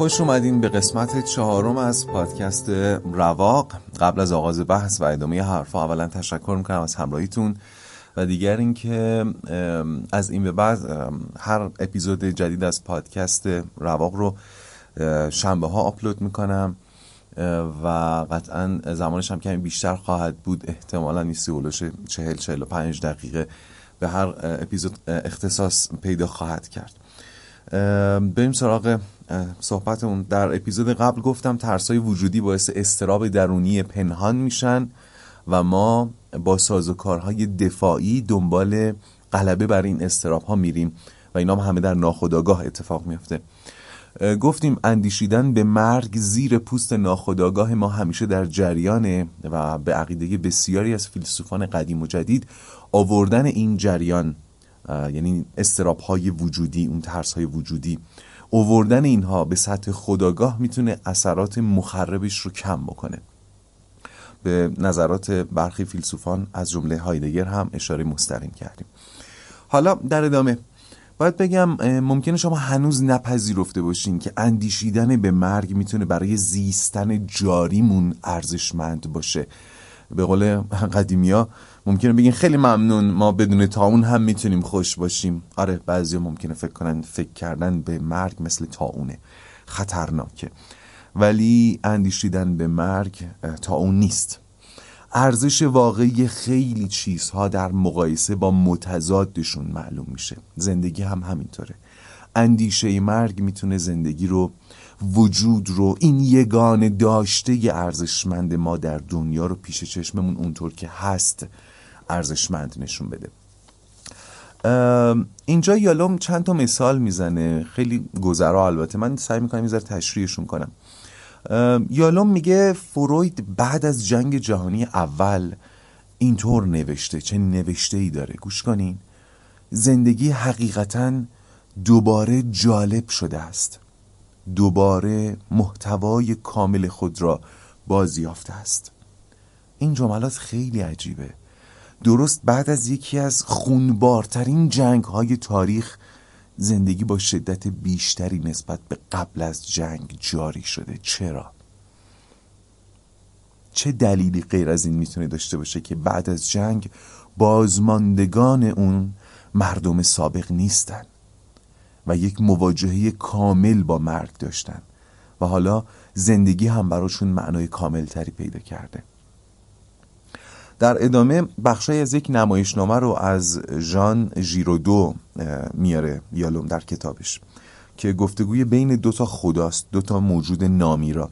خوش اومدین به قسمت چهارم از پادکست رواق. قبل از آغاز بحث و ادامه حرفا اولا تشکر می‌کنم از همراهیتون و دیگر اینکه از این به بعد هر اپیزود جدید از پادکست رواق رو شنبه ها آپلود می‌کنم و قطعا زمانش هم کمی بیشتر خواهد بود. احتمالا این سیولوش چهل چهل و پنج دقیقه به هر اپیزود اختصاص پیدا خواهد کرد. بریم سراغ صحبتمون. در اپیزود قبل گفتم ترسای وجودی باعث استراب درونی پنهان میشن و ما با سازوکارهای دفاعی دنبال غلبه بر این استراب ها میریم و اینا هم همه در ناخودآگاه اتفاق میفته گفتیم اندیشیدن به مرگ زیر پوست ناخودآگاه ما همیشه در جریانه و به عقیده بسیاری از فیلسوفان قدیم و جدید آوردن این جریان یعنی استراب های وجودی اون ترس های وجودی اووردن اینها به سطح خداگاه می‌تونه اثرات مخربش رو کم بکنه. به نظرات برخی فیلسوفان از جمله هایدگر هم اشاره مستقیم کردیم. حالا در ادامه باید بگم ممکنه شما هنوز نپذیرفته باشین که اندیشیدن به مرگ می‌تونه برای زیستن جاریمون ارزشمند باشه. به قول قدیمیا ممکنه بگین خیلی ممنون ما بدون تاون هم می‌تونیم خوش باشیم. آره بعضی ممکنه فکر کنن فکر کردن به مرگ مثل تاونه خطرناکه. ولی اندیشیدن به مرگ تاون نیست. ارزش واقعی خیلی چیزها در مقایسه با متضادشون معلوم میشه. زندگی هم همینطوره. اندیشه مرگ می‌تونه زندگی رو وجود رو این یگان داشته ارزشمند ما در دنیا رو پیش چشممون اونطور که هست ارزشمند نشون بده. اینجا یالوم چند تا مثال می‌زنه. خیلی گذرا البته. من سعی می‌کنم یه تشریحشون کنم. یالوم میگه فروید بعد از جنگ جهانی اول اینطور نوشته. چه نوشته ای داره؟ گوش کنین. زندگی حقیقتا دوباره جالب شده است. دوباره محتوای کامل خود را بازیافته است. این جملات خیلی عجیبه. درست بعد از یکی از خونبارترین جنگ های تاریخ زندگی با شدت بیشتری نسبت به قبل از جنگ جاری شده. چرا؟ چه دلیلی غیر از این می‌تونه داشته باشه که بعد از جنگ بازماندگان اون مردم سابق نیستن و یک مواجهه کامل با مرگ داشتن؟ و حالا زندگی هم براشون معنای کامل تری پیدا کرده. در ادامه بخشای از یک نمایشنامه رو از ژان ژیرودو میاره یالوم در کتابش که گفتگوی بین دوتا خداست دوتا موجود نامیرا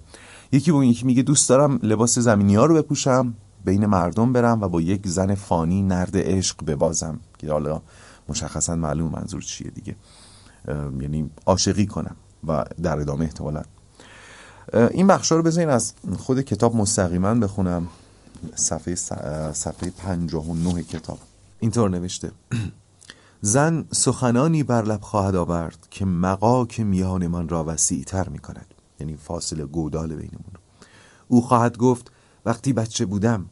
یکی با یکی میگه دوست دارم لباس زمینی ها رو بپوشم بین مردم برم و با یک زن فانی نرد عشق ببازم. که حالا مشخصا معلوم منظور چیه دیگه. یعنی عاشقی کنم و در ادامه احتمالا. این بخش رو بذارین از خود کتاب مستقیما بخونم. صفحه صفحه 59 کتاب. اینطور نوشته. زن سخنانی بر لب خواهد آورد که مقاک میانمان را وسیع تر می کند یعنی فاصله گودال بینمون. او خواهد گفت وقتی بچه بودم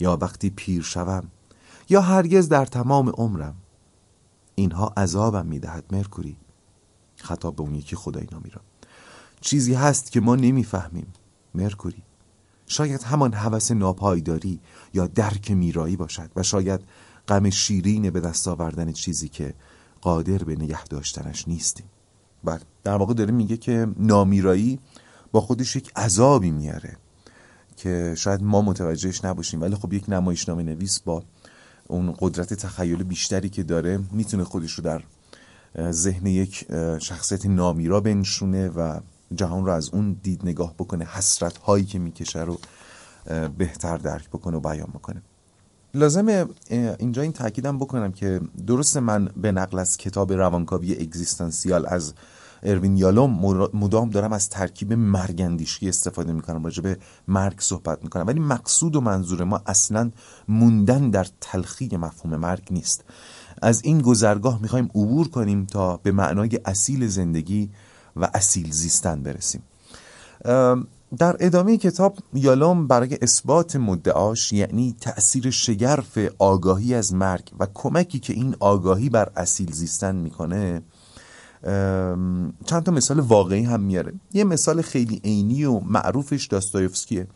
یا وقتی پیر شوم یا هرگز در تمام عمرم اینها عذابم می‌دهد مرکوری. خطاب به اون یکی خدای نامی را چیزی هست که ما نمی‌فهمیم مرکوری. شاید همان هوس ناپایداری یا درک میرایی باشد و شاید غم شیرین به دست آوردن چیزی که قادر به نگه داشتنش نیستیم. بله در واقع داره میگه که نامیرایی با خودش یک عذابی میاره که شاید ما متوجهش نباشیم. ولی خب یک نمایشنامه نویس با اون قدرت تخیل بیشتری که داره می‌تونه خودش رو در ذهن یک شخصیت نامیرا بنشونه و جهان رو از اون دید نگاه بکنه حسرت هایی که می‌کشه رو بهتر درک بکنه و بیان بکنه. لازمه اینجا این تاکیدم بکنم که درست من به نقل از کتاب روانکاوی اگزیستانسیال از اروین یالوم مدام دارم از ترکیب مرگندیشی استفاده می‌کنم راجع به مرگ صحبت می‌کنم. ولی مقصود و منظور ما اصلا موندن در تلخی مفهوم مرگ نیست. از این گذرگاه می‌خوایم عبور کنیم تا به معنای اصیل زندگی و اصیل زیستن برسیم. در ادامه کتاب یالوم برای اثبات مدعاش یعنی تأثیر شگرف آگاهی از مرگ و کمکی که این آگاهی بر اصیل زیستن می‌کنه چند تا مثال واقعی هم میاره. یه مثال خیلی عینی و معروفش داستایفسکیه.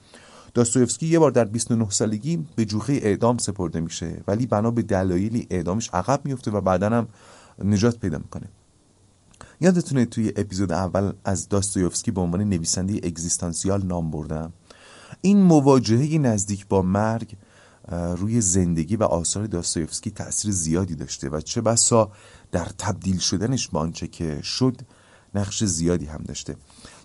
داستایفسکی یه بار در 29 سالگی به جوخه اعدام سپرده میشه ولی بنا به دلایلی اعدامش عقب میفته و بعدا هم نجات پیدا می‌کنه. یادتونه توی اپیزود اول از داستایوفسکی به عنوان نویسنده اگزیستانسیال نام بردم؟ این مواجهه نزدیک با مرگ روی زندگی و آثار داستایوفسکی تاثیر زیادی داشته و چه بسا در تبدیل شدنش به آنچه که شد نقش زیادی هم داشته.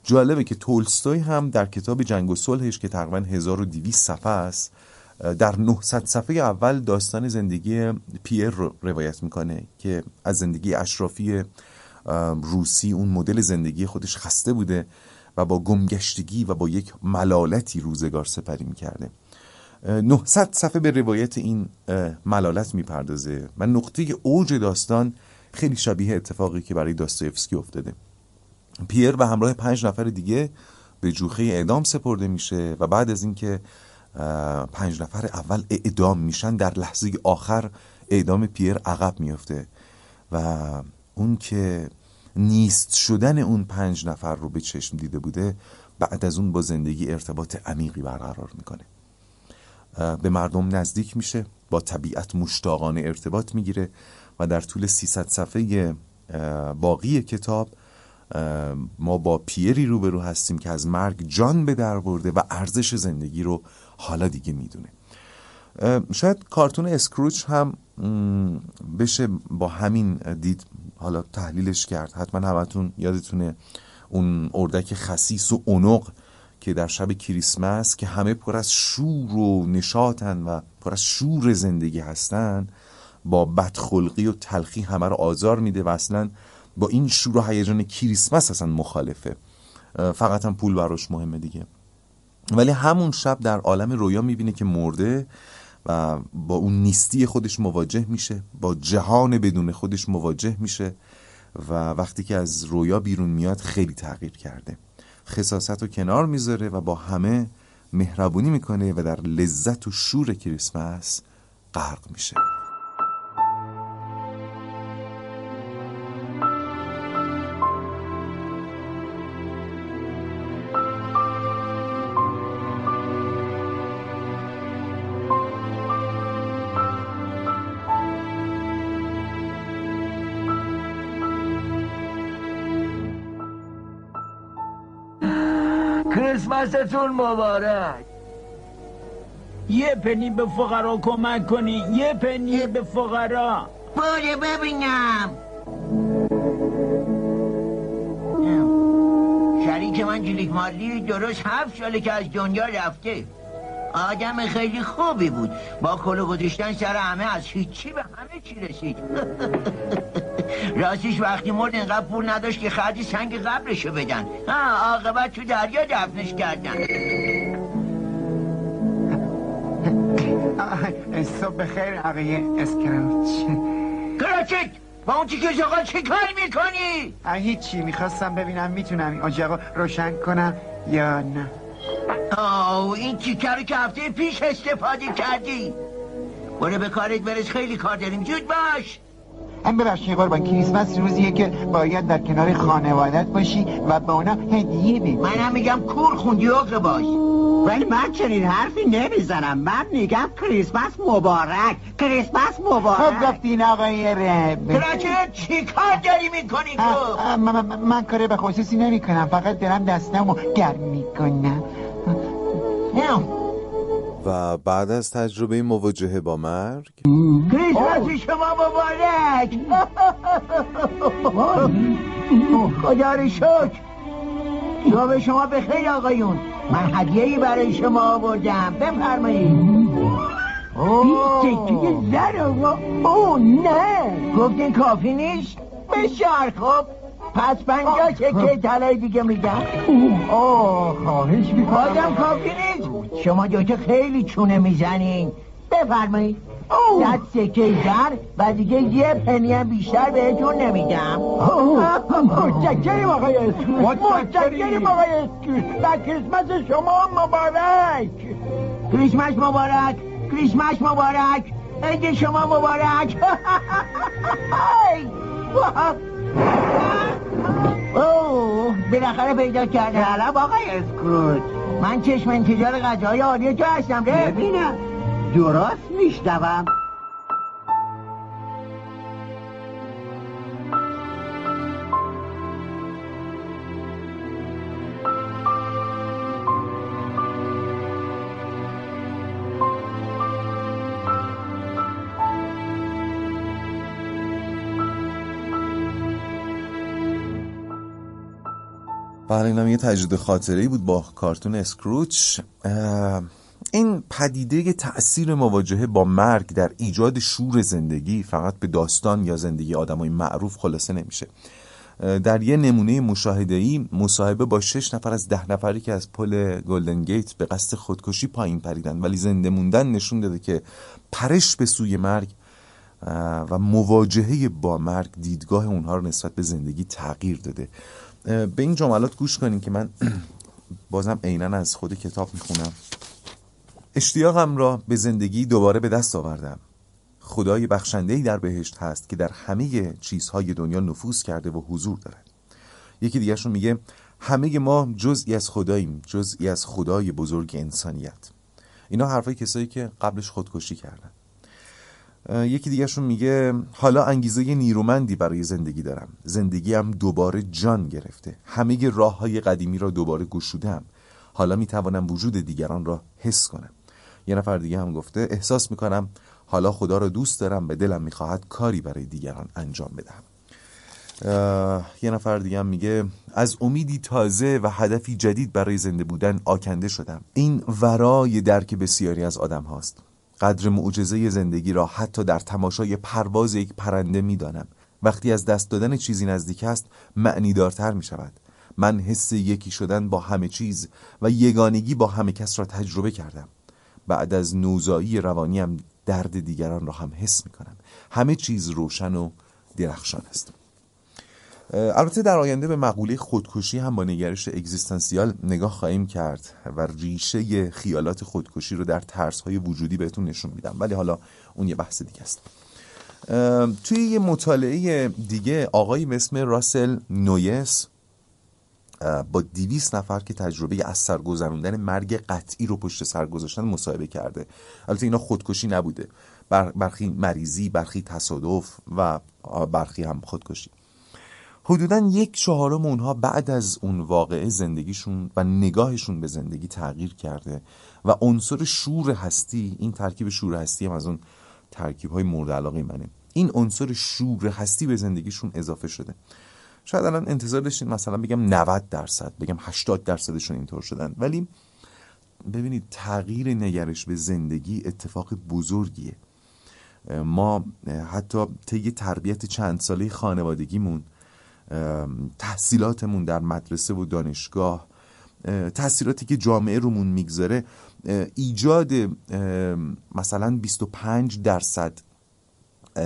جالبه که تولستوی هم در کتاب جنگ و صلحش که تقریبا 1200 صفحه است در 900 صفحه اول داستان زندگی پیر رو روایت می‌کنه که از زندگی اشرافی روسی اون مدل زندگی خودش خسته بوده و با گمگشتگی و با یک ملالتی روزگار سپری می‌کرده. 900 صفحه به روایت این ملالت می‌پردازه و نقطه اوج داستان خیلی شبیه اتفاقی که برای داستایفسکی افتاده. پیر و همراه پنج نفر دیگه به جوخه اعدام سپرده میشه و بعد از اینکه پنج نفر اول اعدام میشن در لحظه آخر اعدام پیر عقب میفته و اون که نیست شدن اون پنج نفر رو به چشم دیده بوده بعد از اون با زندگی ارتباط عمیقی برقرار می‌کنه. به مردم نزدیک میشه با طبیعت مشتاقانه ارتباط می‌گیره و در طول 300 صفحه باقی کتاب ما با پیری روبرو هستیم که از مرگ جان به در برده و ارزش زندگی رو حالا دیگه می‌دونه. شاید کارتون اسکروچ هم بشه با همین دید حالا تحلیلش کرد. حتما همتون یادتونه اون اردک خسیس و اونق که در شب کریسمس که همه پر از شور و نشاطن و پر از شور زندگی هستن با بدخلقی و تلخی همه رو آزار میده و اصلا با این شور و هیجان کریسمس اصلا مخالفه. فقط هم پول براش مهمه دیگه. ولی همون شب در عالم رویا می‌بینه که مرده و با اون نیستی خودش مواجه میشه با جهان بدون خودش مواجه میشه و وقتی که از رویا بیرون میاد خیلی تغییر کرده. خصاصت رو کنار می‌ذاره و با همه مهربونی می‌کنه و در لذت و شور کریسمس غرق میشه. کریسمستون مبارک. یه پنی به فقرا کمک کنی. یه پنی به فقرا. باره ببینم. شریک من جلیک مالی درست هفت ساله که از دنیا رفته. آدم خیلی خوبی بود. با کلو گذاشتن سر همه از هیچی به همه چی رسید. راستش وقتی مرد اینقدر پول نداشت که خرج سنگ قبرشو بدن. ها عاقبت تو دریا دفنش کردن. صبح بخیر آقای اسکراوچ کراچک با اون تیکه آقا چه کار می‌کنی؟ هیچی می‌خواستم ببینم می‌تونم این آجاقا روشن کنم یا نه. آه این تیکه رو که هفته پیش استفاده کردی. برو به کارت برس خیلی کار داریم. زود باش. هم ببخشید قربان کریسمس روزیه که باید در کنار خانوادت باشی و به اونا هدیه بدی. منم میگم کور خوندی و باش. ولی من چنین حرفی نمی‌زنم. من میگم کریسمس مبارک. کریسمس مبارک. خب گفتین آقای رب. کراچه چی کار داری می‌کنی تو؟ من, من کار به خصوصی نمی کنم فقط دارم دستمو گرم می‌کنم. و بعد از تجربه مواجهه با مرگ؟ کریسمس شما مبارک خدا رو شکر شما شما به خیر آقایون من هدیه ای برای شما آوردم بفرمایید سکه زر او نه گفتین کافی نیست بسیار خوب پس پنجاه سکه طلای دیگه میدم آه خواهش می‌کنم بازم کافی نیست شما دوتا خیلی چونه می‌زنین بفرمایید. صد سکه زر و دیگه یه پنی هم بیشتر بهتون نمیدم متشکریم آقای اسکروت متشکریم. آقای اسکروت و کریسمس شما مبارک. کریسمس مبارک. کریسمس مبارک. عید شما مبارک. اوه بالاخره پیدا کردم سلام آقای اسکروت من چشم انتظار غذای عالی تو هستم. ره ببینم. درست میشنوم. بله اینم یه تجربه خاطره بود با کارتون اسکروچ. این پدیده تأثیر مواجهه با مرگ در ایجاد شور زندگی فقط به داستان یا زندگی آدمای معروف خلاصه نمیشه. در یه نمونه مشاهده‌ای مصاحبه با شش نفر از ده نفری که از پل گلدن گیت به قصد خودکشی پایین پریدن ولی زنده موندن نشون داده که پرش به سوی مرگ و مواجهه با مرگ دیدگاه اونها رو نسبت به زندگی تغییر داده. به این جملات گوش کنین که من بازم عینا از خود کتاب می‌خونم. اشتیاقم را به زندگی دوباره به دست آوردم. خدای بخشندهی در بهشت هست که در همه چیزهای دنیا نفوذ کرده و حضور دارد. یکی دیگرشون میگه همه ما جزئی از خداییم جزئی از خدای بزرگ انسانیت. اینا حرفای کسایی که قبلش خودکشی کردن. یکی دیگرشون میگه حالا انگیزه نیرومندی برای زندگی دارم. زندگیم دوباره جان گرفته. همه راه های قدیمی را دوباره گشودم حالا می‌توانم وجود دیگران را حس کنم. یه نفر دیگه هم گفته احساس می‌کنم حالا خدا را دوست دارم به دلم می‌خواهد کاری برای دیگران انجام بدهم. اه، یه نفر دیگه هم میگه از امیدی تازه و هدفی جدید برای زنده بودن آکنده شدم. این ورای درک بسیاری از آدم هاست. قدر معجزه زندگی را حتی در تماشای پرواز یک پرنده می‌دانم. وقتی از دست دادن چیزی نزدیک است معنیدارتر می شود من حس یکی شدن با همه چیز و یگانگی با همه کس را تجربه کردم. بعد از نوزایی روانیم درد دیگران را هم حس می کنم همه چیز روشن و درخشان است. البته در آینده به مقوله خودکشی هم با نگرش اگزیستانسیال نگاه خواهیم کرد و ریشه خیالات خودکشی رو در ترس های وجودی بهتون نشون میدم. ولی حالا اون یه بحث دیگه است. توی یه مطالعه دیگه آقایی به اسم راسل نویس با دیویس نفر که تجربه از سر مرگ قطعی رو پشت سر گذاشتن مصاحبه کرده. البته اینا خودکشی نبوده. بر- برخی مریضی برخی تصادف و برخی هم خودکشی. حدودا یک چهارم اونها بعد از اون واقعه زندگیشون و نگاهشون به زندگی تغییر کرده و عنصر شور هستی این ترکیب شور هستی هم از اون ترکیب های مورد علاقه منه. این عنصر شور هستی به زندگیشون اضافه شده. شاید الان انتظار داشتین مثلا بگم 90 درصد بگم 80 درصدشون اینطور شدن. ولی ببینید تغییر نگرش به زندگی اتفاق بزرگیه. ما حتی طی تربیت چند ساله خانوادگیمون تحصیلاتمون در مدرسه و دانشگاه اه، تاثیراتی که جامعه رومون می‌گذاره ایجاد مثلا 25 درصد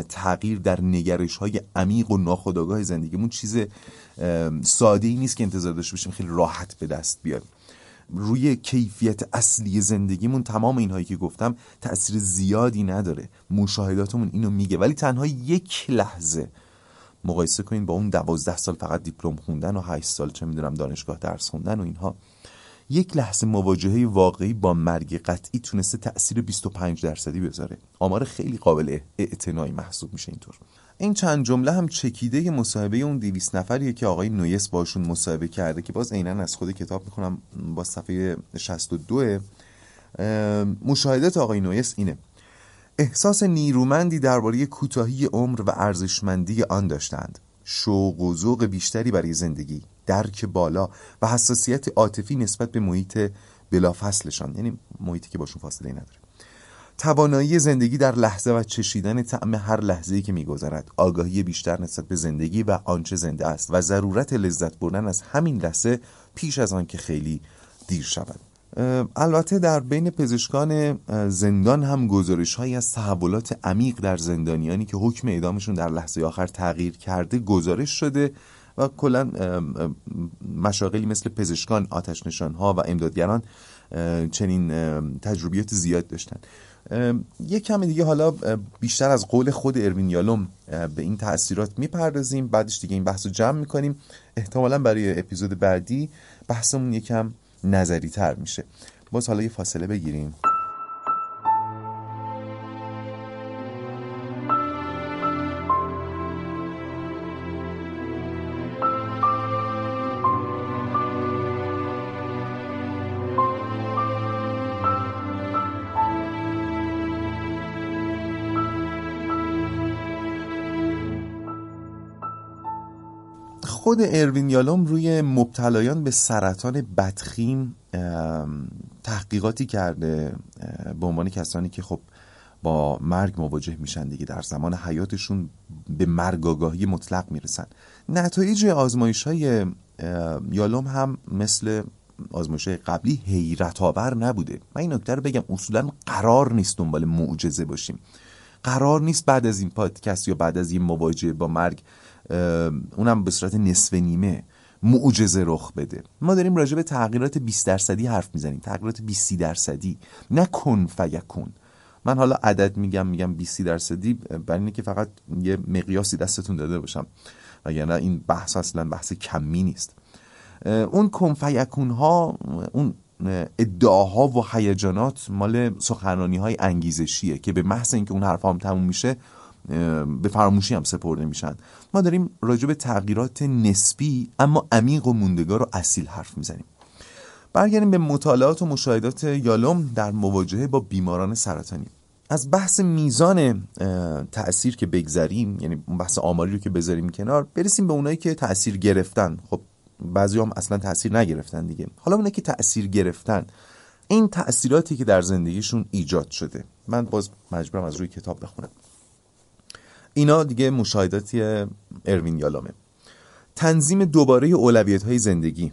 تغییر در نگرش های عمیق و ناخودآگاه زندگیمون چیز ساده ای نیست که انتظار داشته باشیم خیلی راحت به دست بیاد روی کیفیت اصلی زندگیمون تمام اینهایی که گفتم تأثیر زیادی نداره. مشاهداتمون اینو میگه. ولی تنها یک لحظه مقایسه کنین با اون دوازده سال فقط دیپلم خوندن و هشت سال چه می‌دونم دانشگاه درس خوندن و اینها. یک لحظه مواجهه واقعی با مرگ قطعی تونسته تأثیر 25 درصدی بذاره. آمار خیلی قابل اعتنایی محسوب میشه اینطور. این چند جمله هم چکیده مصاحبه اون 200 نفریه که آقای نویس باشون مصاحبه کرده که باز عینا از خود کتاب می‌خونم با صفحه 62 اه، مشاهدات آقای نویس اینه. احساس نیرومندی درباره کوتاهی عمر و ارزشمندی آن داشتند. شوق و ذوق بیشتری برای زندگی. درک بالا و حساسیت عاطفی نسبت به محیط بلافصلشان یعنی محیطی که باشون فاصله نداره. توانایی زندگی در لحظه و چشیدن طعم هر لحظه‌ای که میگذرد آگاهی بیشتر نسبت به زندگی و آنچه زنده است و ضرورت لذت بردن از همین لحظه پیش از آن که خیلی دیر شود. البته در بین پزشکان زندان هم گزارش هایی از تحولات عمیق در زندانیانی که حکم اعدامشون در لحظه آخر تغییر کرده گزارش شده. و کلا مشاغلی مثل پزشکان آتش نشان ها و امدادگران چنین تجربیات زیاد داشتن. یک کم دیگه حالا بیشتر از قول خود اروین یالوم به این تاثیرات می‌پردازیم. بعدش دیگه این بحث رو جمع می‌کنیم. احتمالا برای اپیزود بعدی بحثمون یکم نظری تر میشه. باز حالا یه فاصله بگیریم. خود اروین یالوم روی مبتلایان به سرطان بدخیم تحقیقاتی کرده به عنوان کسانی که خب با مرگ مواجه میشن دیگه در زمان حیاتشون به مرگ آگاهی مطلق می‌رسن. نتایج آزمایش های یالوم هم مثل آزمایش قبلی حیرت آور نبوده. من این نکته رو بگم اصولا قرار نیست دنبال معجزه باشیم. قرار نیست بعد از این پادکست یا بعد از این مواجهه با مرگ اونم به صورت نصف نیمه معجزه رخ بده. ما داریم راجع به تغییرات 20 درصدی حرف می‌زنیم. تغییرات 20 درصدی. نه کن فیکون من حالا عدد میگم میگم 20 درصدی برای اینه فقط یه مقیاسی دستتون داده باشم. وگرنه این بحث اصلا بحث کمی نیست. اون کن فیکون ها اون ادعاها و هیجانات مال سخنرانی های انگیزشیه که به محض اینکه اون حرف هم تموم میشه به فراموشی هم سپرده میشن. ما داریم راجع به تغییرات نسبی اما عمیق و موندگار و اصیل حرف می‌زنیم. برگردیم به مطالعات و مشاهدات یالوم در مواجهه با بیماران سرطانی. از بحث میزان تاثیر که بگذریم یعنی بحث آماری رو که بذاریم کنار برسیم به اونایی که تاثیر گرفتن. خب بعضی هم اصلا تاثیر نگرفتن دیگه. حالا اونایی که تاثیر گرفتن این تاثیراتی که در زندگیشون ایجاد شده. من باز مجبورم از روی کتاب بخونم. اینا دیگه مشاهداتی اروین یالومه تنظیم دوباره اولویت های زندگی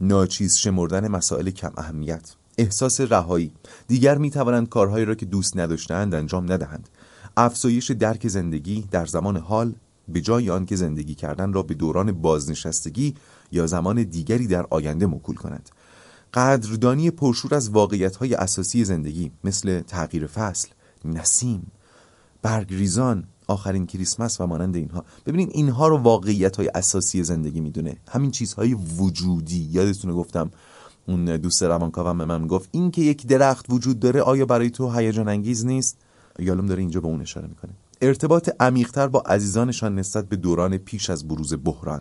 ناچیز شمردن مسائل کم اهمیت احساس رهایی. دیگر می توانند کارهایی را که دوست نداشتند انجام ندهند. افزایش درک زندگی در زمان حال به جای آنکه زندگی کردن را به دوران بازنشستگی یا زمان دیگری در آینده موکول کند. قدردانی پرشور از واقعیت های اساسی زندگی مثل تغییر فصل نسیم برگریزان آخرین کریسمس و مانند اینها. ببینید اینها رو واقعیت های اساسی زندگی می‌دونه. همین چیزهای وجودی. یادتونه گفتم اون دوست روانکاوم به من گفت این که یک درخت وجود داره آیا برای تو هیجان انگیز نیست؟ یالم داره اینجا به اون اشاره می‌کنه. ارتباط عمیقتر با عزیزانشان نسبت به دوران پیش از بروز بحران.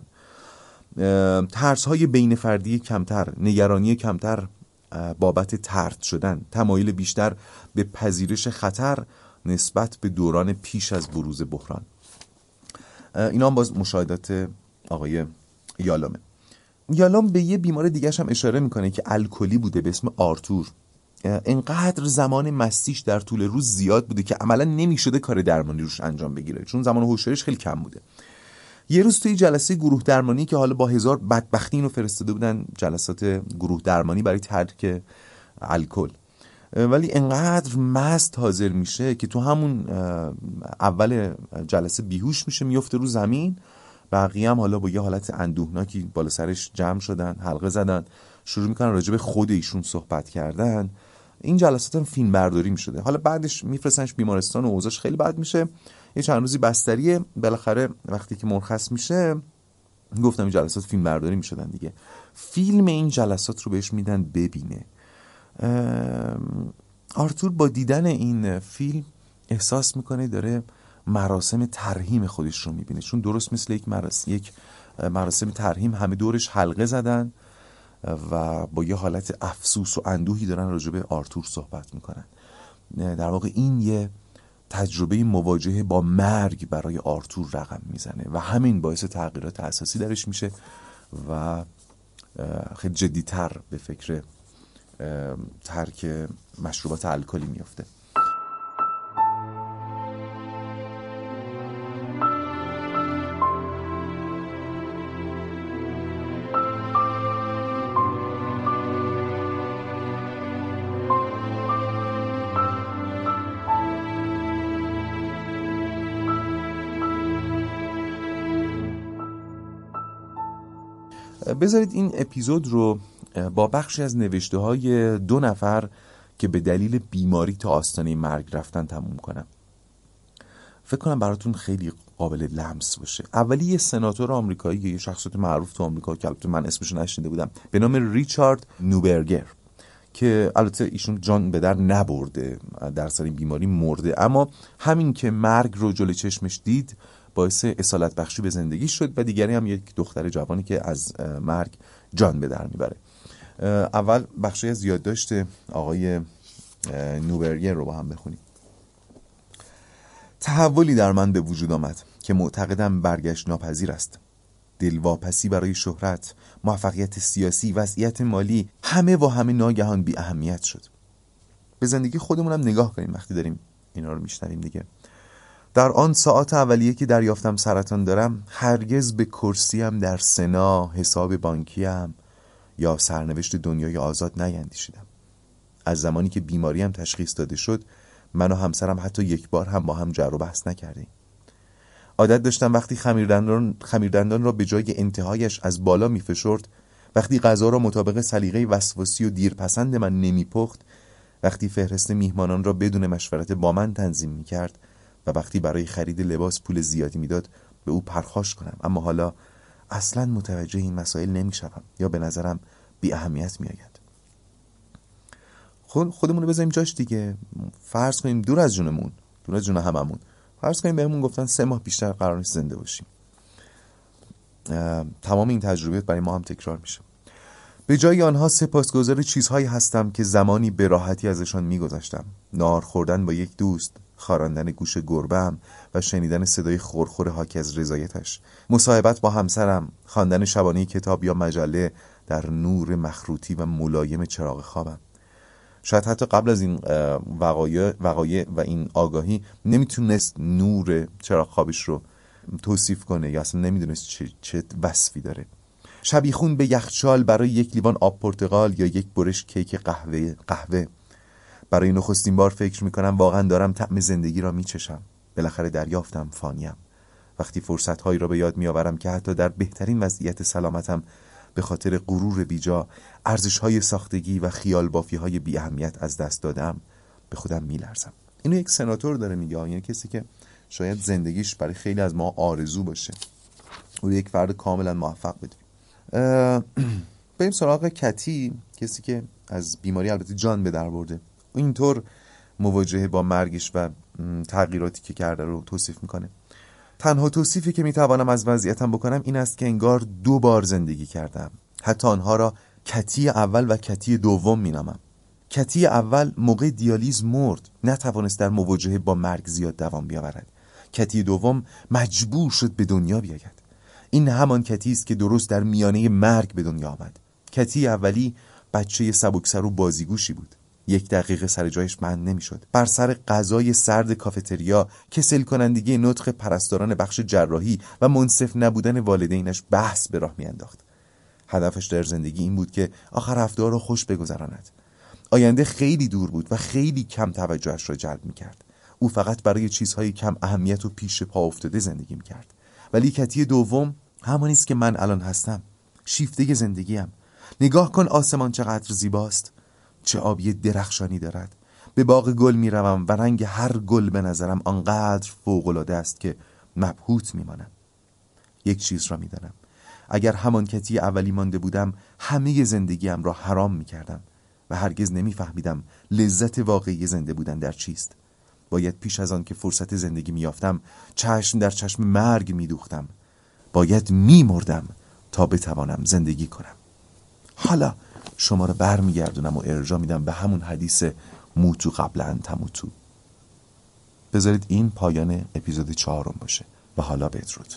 ترس های بین فردی کمتر نگرانی کمتر بابت ترد شدن تمایل بیشتر به پذیرش خطر نسبت به دوران پیش از بروز بحران. اینا هم باز مشاهدات آقای یالومه. یالوم به یه بیمار دیگه هم اشاره می‌کنه که الکلی بوده به اسم آرتور. انقدر زمان مستیش در طول روز زیاد بوده که عملا نمی‌شده کار درمانی روش انجام بگیره چون زمان هوشیاریش خیلی کم بوده. یه روز توی جلسه گروه درمانی که حالا با هزار بدبختی اینو فرستاده بودن جلسات گروه درمانی برای ترک الکل. ولی انقدر مست حاضر میشه که تو همون اول جلسه بیهوش میشه میفته رو زمین. بقیه هم حالا با یه حالت اندوهناکی بالا سرش جمع شدن حلقه زدن شروع می‌کنن راجع به خود ایشون صحبت کردن. این جلسات هم فیلم برداری می‌شده. حالا بعدش میفرستنش بیمارستان و اوضاعش خیلی بد میشه. یه چند روزی بستریه. بالاخره وقتی که مرخص میشه گفتم این جلسات فیلم برداری می‌شدن دیگه. فیلم این جلسات رو بهش میدن ببینه. آرتور با دیدن این فیلم احساس می‌کنه داره مراسم ترهیم خودش رو می‌بینه. چون درست مثل یک مراسم یک مراسم ترهیم همه دورش حلقه زدن و با یه حالت افسوس و اندوهی دارن راجع به آرتور صحبت می‌کنن. در واقع این یه تجربه مواجهه با مرگ برای آرتور رقم می‌زنه و همین باعث تغییرات اساسی درش میشه و خیلی جدیتر به فکر ترک مشروبات الکلی میفته بذارید این اپیزود رو با بخشی از نوشته های دو نفر که به دلیل بیماری تا آستانه مرگ رفتن تموم کنم. فکر کنم براتون خیلی قابل لمس باشه. اولی یه سناتور آمریکایی یه شخصیت معروف تو آمریکا که البته من اسمش نشنیده بودم به نام ریچارد نوبرگر که البته ایشون جان به در نبرده در سر این بیماری مرده. اما همین که مرگ رو جلوی چشمش دید باعث اصالت بخشی به زندگی شد و دیگری هم یک دختر جوانی که از مرگ جان به در می‌بره. اول بخشی از یادداشت آقای نوبرگر رو با هم بخونیم. تحولی در من به وجود آمد که معتقدم برگشت ناپذیر است. دلواپسی برای شهرت موفقیت سیاسی وضعیت مالی همه و همه ناگهان بی اهمیت شد. به زندگی خودمونم نگاه کنیم وقتی داریم اینا رو میشنویم دیگه. در آن ساعت اولیه که دریافتم سرطان دارم هرگز به کرسیم در سنا حساب بانکیم یا سرنوشت دنیای آزاد نیندیشیدم. از زمانی که بیماریم تشخیص داده شد من و همسرم حتی یک بار هم با هم جر و بحث نکردیم. عادت داشتم وقتی خمیردندان, خمیردندان را به جای انتهایش از بالا میفشرد وقتی غذا را مطابق سلیقه وسواسی و دیرپسند من نمیپخت وقتی فهرست میهمانان را بدون مشورت با من تنظیم می‌کرد و وقتی برای خرید لباس پول زیادی می‌داد به او پرخاش کنم. اما حالا اصلا متوجه این مسائل نمی‌شوم یا به نظرم بی اهمیت میآید خود خودمون رو بذاریم جاش دیگه. فرض کنیم دور از جونمون دور از جون هممون. فرض کنیم بهمون گفتن سه ماه بیشتر قرار نیست زنده باشیم. تمام این تجربیات برای ما هم تکرار میشه. به جای آنها سپاسگزار چیزهایی هستم که زمانی به راحتی ازشان میگذشتم. نار خوردن با یک دوست خاراندن گوش گربم و شنیدن صدای خورخور حاکی از رضایتش. مصاحبت با همسرم خواندن شبانه کتاب یا مجله در نور مخروطی و ملایم چراغ خوابم. شاید حتی قبل از این وقایع, وقایع و این آگاهی نمی‌تونست نور چراغ خوابش رو توصیف کنه یا اصلا نمی‌دونست چه, چه وصفی داره. شبیخون به یخچال برای یک لیوان آب پرتقال یا یک برش کیک قهوه قهوه. برای نخستین بار فکر می‌کنم واقعا دارم طعم زندگی را میچشم. بالاخره دریافتم فانیم. وقتی فرصت هایی را به یاد میآورم که حتی در بهترین وضعیت سلامتم به خاطر غرور بیجا ارزش های ساختگی و خیال بافی های بی اهمیت از دست دادم به خودم میلرزم. اینو یک سناتور داره میگه یعنی کسی که شاید زندگیش برای خیلی از ما آرزو باشه. او یک فرد کاملا موفق بدونیم بریم سراغ کتی کسی که از بیماری البته جان به در برده. اینطور مواجهه با مرگش و تغییراتی که کرده رو توصیف می‌کنه. تنها توصیفی که می‌توانم از وضعیتم بکنم این است که انگار دو بار زندگی کردم. حتی آنها را کتی اول و کتی دوم مینامم. کتی اول موقع دیالیز مرد نتوانست در مواجهه با مرگ زیاد دوام بیاورد. کتی دوم مجبور شد به دنیا بیاید. این همان کتی است که درست در میانه مرگ به دنیا آمد. کتی اولی بچه سبکسر و بازیگوشی بود. یک دقیقه سر جایش بند نمی‌شد بر سر غذای سرد کافتریا کسل کنندگی نطق پرستاران بخش جراحی و منصف نبودن والدینش بحث به راه میانداخت. هدفش در زندگی این بود که آخر هفته را خوش بگذراند. آینده خیلی دور بود و خیلی کم توجهش را جلب می‌کرد. او فقط برای چیزهای کم اهمیت و پیش پا افتاده زندگی می‌کرد. ولی کتی دوم همانی است که من الان هستم. شیفته زندگیم نگاه کن آسمان چقدر زیباست. چه آبی درخشانی دارد. به باغ گل می روم و رنگ هر گل به نظرم آنقدر فوقالعاده است که مبهوت میمانم. یک چیز را می‌دانم. اگر همان کتی اولی مانده بودم همه زندگیم را حرام می کردم و هرگز نمیفهمیدم لذت واقعی زنده بودن در چیست. باید پیش از آن که فرصت زندگی میافتم چشم در چشم مرگ میدوختم. باید میمردم تا بتوانم زندگی کنم. حالا شما رو برمیگردونم و ارجا میدم به همون حدیث موتو قبلا تموتو. بذارید این پایان اپیزود چهارم باشه و حالا بدرود.